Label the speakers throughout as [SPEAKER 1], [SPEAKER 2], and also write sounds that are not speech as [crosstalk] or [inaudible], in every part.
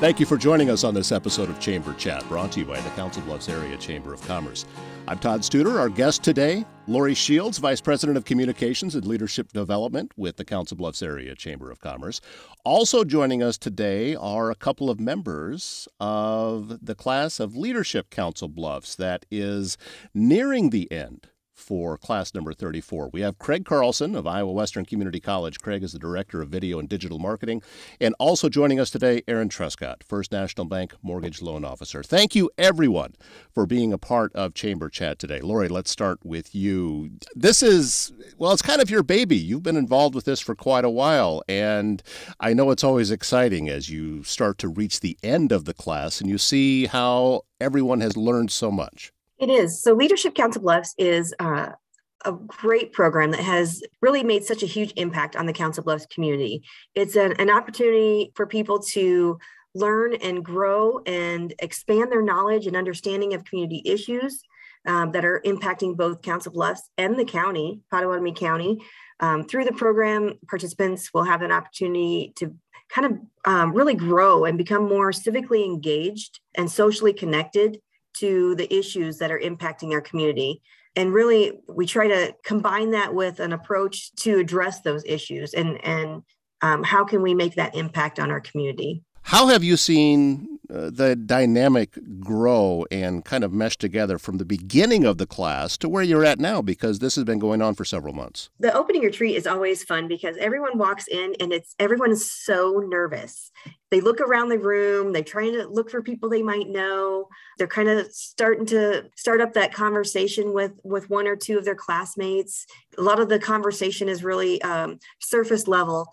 [SPEAKER 1] Thank you for joining us on this episode of Chamber Chat, brought to you by the Council Bluffs Area Chamber of Commerce. I'm Todd Studer. Our guest today, Lori Shields, Vice President of Communications and Leadership Development with the Council Bluffs Area Chamber of Commerce. Also joining us today are a couple of members of the class of Leadership Council Bluffs that is nearing the end for class number 34. We have Craig Carlson of Iowa Western Community College. Craig is the Director of Video and Digital Marketing. And also joining us today, Aaron Truscott, First National Bank Mortgage Loan Officer. Thank you, everyone, for being a part of Chamber Chat today. Lori, let's start with you. This is, well, it's kind of your baby. You've been involved with this for quite a while. And I know it's always exciting as you start to reach the end of the class and you see how everyone has learned so much.
[SPEAKER 2] It is. So, Leadership Council Bluffs is uh, a great program that has really made such a huge impact on the Council Bluffs community. It's an, an opportunity for people to learn and grow and expand their knowledge and understanding of community issues um, that are impacting both Council Bluffs and the county, Pottawattamie County. Um, through the program, participants will have an opportunity to kind of um, really grow and become more civically engaged and socially connected to the issues that are impacting our community. And really, we try to combine that with an approach to address those issues and, and um, how can we make that impact on our community.
[SPEAKER 1] How have you seen uh, the dynamic grow and kind of mesh together from the beginning of the class to where you're at now? Because this has been going on for several months.
[SPEAKER 2] The opening retreat is always fun because everyone walks in and it's everyone is so nervous. They look around the room, they're trying to look for people they might know. They're kind of starting to start up that conversation with with one or two of their classmates. A lot of the conversation is really um, surface level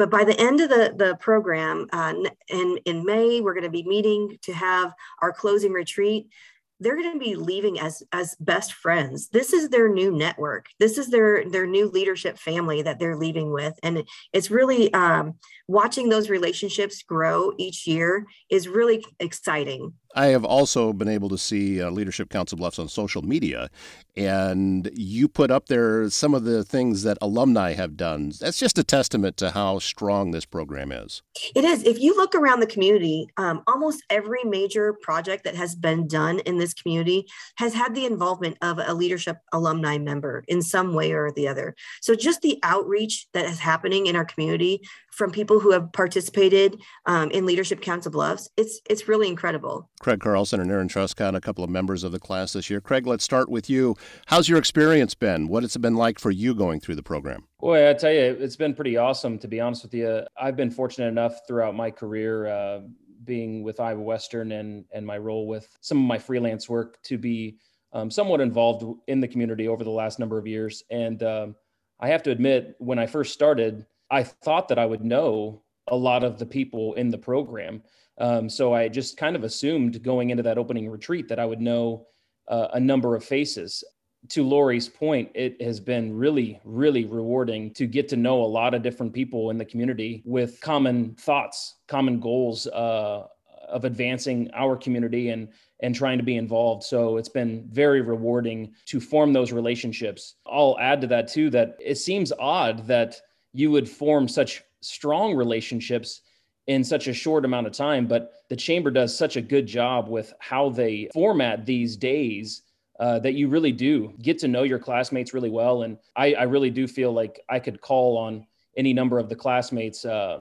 [SPEAKER 2] but by the end of the, the program, uh, in, in May, we're going to be meeting to have our closing retreat. They're going to be leaving as as best friends. This is their new network. This is their their new leadership family that they're leaving with. And it's really um, watching those relationships grow each year is really exciting
[SPEAKER 1] I have also been able to see uh, Leadership Council Bluffs on social media, and you put up there some of the things that alumni have done. That's just a testament to how strong this program is.
[SPEAKER 2] It is. If you look around the community, um, almost every major project that has been done in this community has had the involvement of a leadership alumni member in some way or the other. So just the outreach that is happening in our community from people who have participated um, in Leadership Council Bluffs, it's it's really incredible.
[SPEAKER 1] Craig Carlson and Aaron Truscott, a couple of members of the class this year. Craig, let's start with you. How's your experience been? What has it been like for you going through the program?
[SPEAKER 3] Boy, I tell you, it's been pretty awesome. To be honest with you, I've been fortunate enough throughout my career. Uh, being with Iowa Western and and my role with some of my freelance work to be um, somewhat involved in the community over the last number of years. And um, I have to admit, when I first started, I thought that I would know a lot of the people in the program. Um, so I just kind of assumed going into that opening retreat that I would know uh, a number of faces. To Lori's point, it has been really, really rewarding to get to know a lot of different people in the community with common thoughts, common goals uh, of advancing our community and and trying to be involved. So it's been very rewarding to form those relationships. I'll add to that too that it seems odd that you would form such strong relationships in such a short amount of time. But the chamber does such a good job with how they format these days uh, that you really do get to know your classmates really well. And I, I, really do feel like I could call on any number of the classmates uh,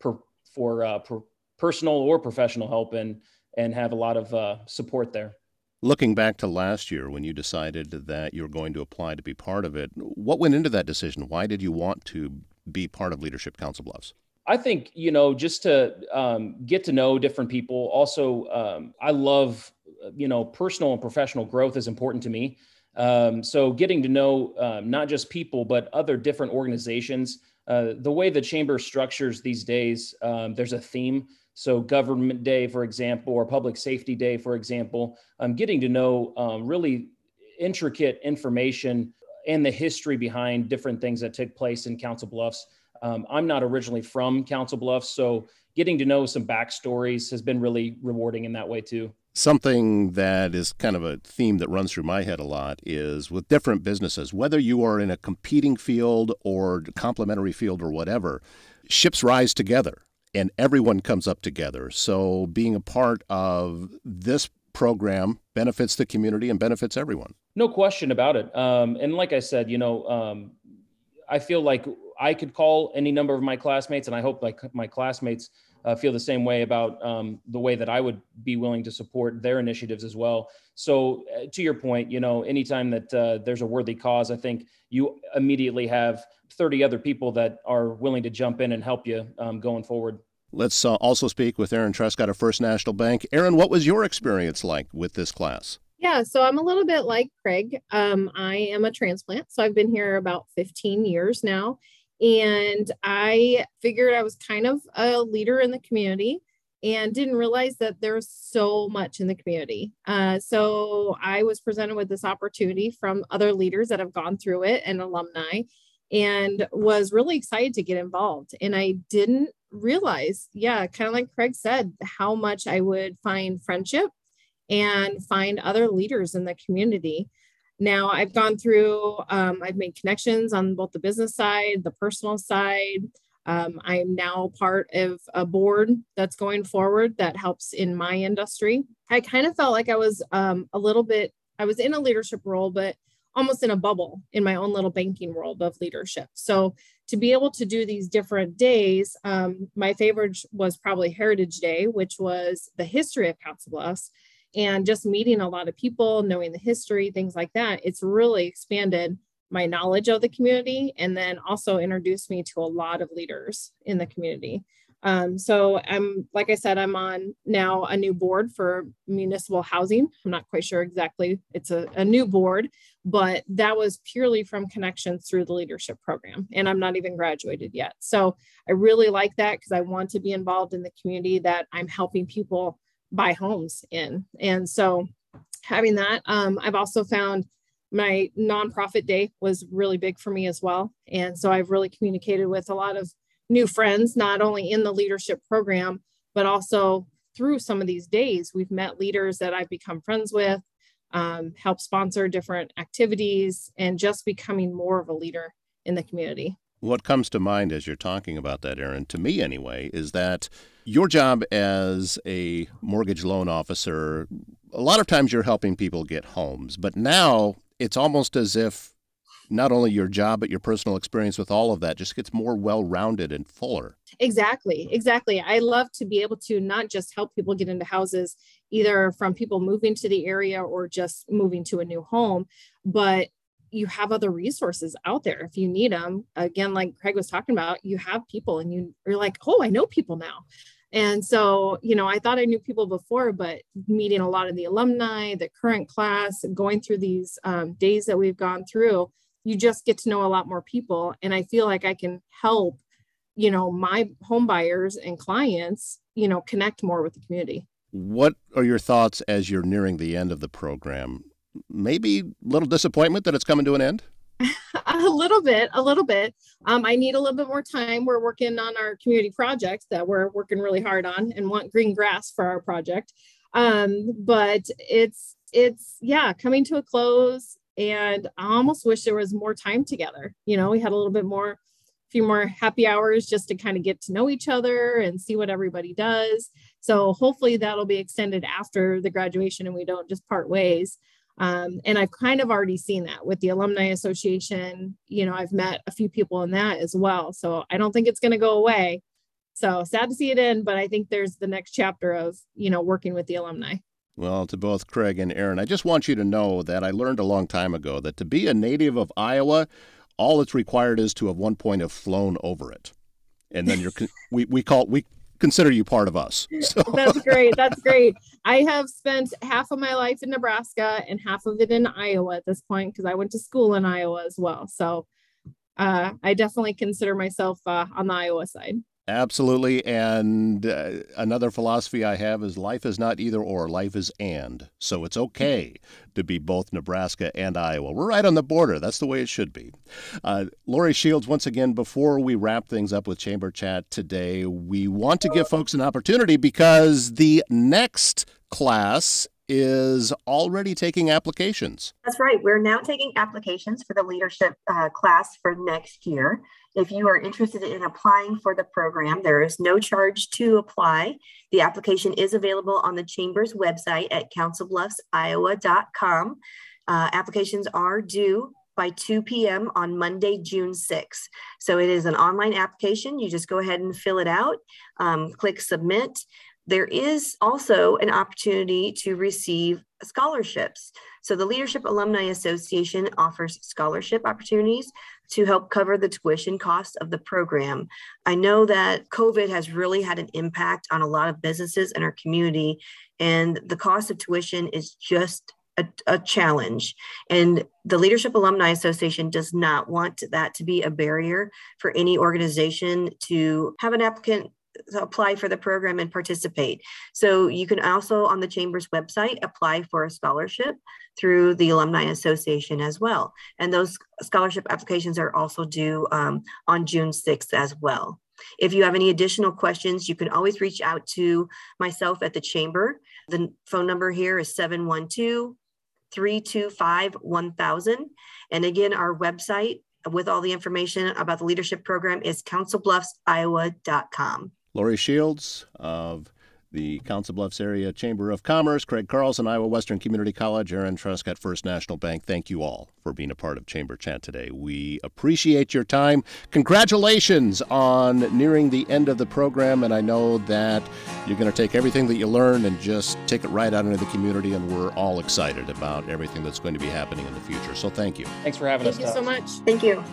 [SPEAKER 3] per, for uh, per personal or professional help and and have a lot of uh, support there.
[SPEAKER 1] Looking back to last year when you decided that you were going to apply to be part of it, what went into that decision? Why did you want to be part of Leadership Council Bluffs?
[SPEAKER 3] I think, you know, just to um, get to know different people. Also, um, I love, you know, personal and professional growth is important to me. Um, so getting to know um, not just people, but other different organizations. Uh, the way the chamber structures these days, um, there's a theme. So Government Day, for example, or Public Safety Day, for example, I'm getting to know um, really intricate information and the history behind different things that took place in Council Bluffs. Um, I'm not originally from Council Bluffs, so getting to know some backstories has been really rewarding in that way too.
[SPEAKER 1] Something that is kind of a theme that runs through my head a lot is with different businesses, whether you are in a competing field or complementary field or whatever, ships rise together. and everyone comes up together. So being a part of this program benefits the community and benefits everyone.
[SPEAKER 3] No question about it. Um, and like I said, you know, um, I feel like I could call any number of my classmates, and I hope like my classmates uh, feel the same way about um, the way that I would be willing to support their initiatives as well. So, uh, to your point, you know, anytime that uh, there's a worthy cause, I think you immediately have 30 other people that are willing to jump in and help you um, going forward.
[SPEAKER 1] Let's uh, also speak with Erin Truscott of First National Bank. Erin, what was your experience like with this class?
[SPEAKER 4] Yeah, so I'm a little bit like Craig. Um, I am a transplant, so I've been here about 15 years now. And I figured I was kind of a leader in the community and didn't realize that there's so much in the community. Uh, so I was presented with this opportunity from other leaders that have gone through it and alumni and was really excited to get involved. And I didn't realize, yeah, kind of like Craig said, how much I would find friendship and find other leaders in the community. Now I've gone through, um, I've made connections on both the business side, the personal side. Um, I'm now part of a board that's going forward that helps in my industry. I kind of felt like I was um, a little bit, I was in a leadership role, but almost in a bubble in my own little banking world of leadership. So to be able to do these different days, um, my favorite was probably Heritage Day, which was the history of Council Bluffs and just meeting a lot of people, knowing the history, things like that. It's really expanded my knowledge of the community and then also introduced me to a lot of leaders in the community. Um, so I'm, like I said, I'm on now a new board for municipal housing. I'm not quite sure exactly. It's a, a new board, but that was purely from connections through the leadership program. And I'm not even graduated yet. So I really like that because I want to be involved in the community that I'm helping people buy homes in. And so having that, um, I've also found my nonprofit day was really big for me as well. And so I've really communicated with a lot of new friends, not only in the leadership program, but also through some of these days. We've met leaders that I've become friends with, um, help sponsor different activities, and just becoming more of a leader in the community.
[SPEAKER 1] What comes to mind as you're talking about that, Erin, to me anyway, is that your job as a mortgage loan officer, a lot of times you're helping people get homes, but now it's almost as if not only your job, but your personal experience with all of that just gets more well rounded and fuller.
[SPEAKER 4] Exactly. Exactly. I love to be able to not just help people get into houses, either from people moving to the area or just moving to a new home, but you have other resources out there if you need them. Again, like Craig was talking about, you have people and you, you're like, oh, I know people now. And so, you know, I thought I knew people before, but meeting a lot of the alumni, the current class, going through these um, days that we've gone through, you just get to know a lot more people. And I feel like I can help, you know, my home buyers and clients, you know, connect more with the community.
[SPEAKER 1] What are your thoughts as you're nearing the end of the program? maybe a little disappointment that it's coming to an end? [laughs]
[SPEAKER 4] a little bit, a little bit. Um, I need a little bit more time. We're working on our community project that we're working really hard on and want green grass for our project. Um, but it's it's yeah coming to a close, and I almost wish there was more time together. You know, we had a little bit more, a few more happy hours just to kind of get to know each other and see what everybody does. So hopefully that'll be extended after the graduation, and we don't just part ways. Um, and I've kind of already seen that with the Alumni Association. You know, I've met a few people in that as well. So I don't think it's going to go away. So sad to see it end, but I think there's the next chapter of, you know, working with the alumni.
[SPEAKER 1] Well, to both Craig and Erin, I just want you to know that I learned a long time ago that to be a native of Iowa, all that's required is to have one point have flown over it. And then you're [laughs] we, we call we consider you part of us. [laughs]
[SPEAKER 4] So. [laughs] That's great. That's great. I have spent half of my life in Nebraska and half of it in Iowa at this point because I went to school in Iowa as well. So uh, I definitely consider myself uh, on the Iowa side.
[SPEAKER 1] Absolutely. And uh, another philosophy I have is life is not either or, life is and. So it's okay to be both Nebraska and Iowa. We're right on the border. That's the way it should be. Uh, Lori Shields, once again, before we wrap things up with Chamber Chat today, we want to give folks an opportunity because the next class is already taking applications.
[SPEAKER 2] That's right. We're now taking applications for the leadership uh, class for next year. If you are interested in applying for the program, there is no charge to apply. The application is available on the Chamber's website at councilbluffsiowa.com. Uh, applications are due by 2 p.m. on Monday, June 6th. So it is an online application. You just go ahead and fill it out, um, click submit. There is also an opportunity to receive scholarships. So the Leadership Alumni Association offers scholarship opportunities to help cover the tuition costs of the program. I know that COVID has really had an impact on a lot of businesses in our community, and the cost of tuition is just a, a, challenge. And the Leadership Alumni Association does not want that to be a barrier for any organization to have an applicant apply for the program and participate. So you can also on the Chamber's website apply for a scholarship through the Alumni Association as well. And those scholarship applications are also due um, on June 6th as well. If you have any additional questions, you can always reach out to myself at the Chamber. The phone number here is 712 325 1000. And again, our website with all the information about the leadership program is councilbluffsiowa.com.
[SPEAKER 1] Lori Shields of the Council Bluffs Area Chamber of Commerce, Craig Carlson, Iowa Western Community College, Aaron Truscott First National Bank. Thank you all for being a part of Chamber Chat today. We appreciate your time. Congratulations on nearing the end of the program, and I know that you're going to take everything that you learned and just take it right out into the community, and we're all excited about everything that's going to be happening in the future. So thank you.
[SPEAKER 3] Thanks for having
[SPEAKER 4] Thank
[SPEAKER 3] us.
[SPEAKER 4] Thank you so much.
[SPEAKER 2] Thank you.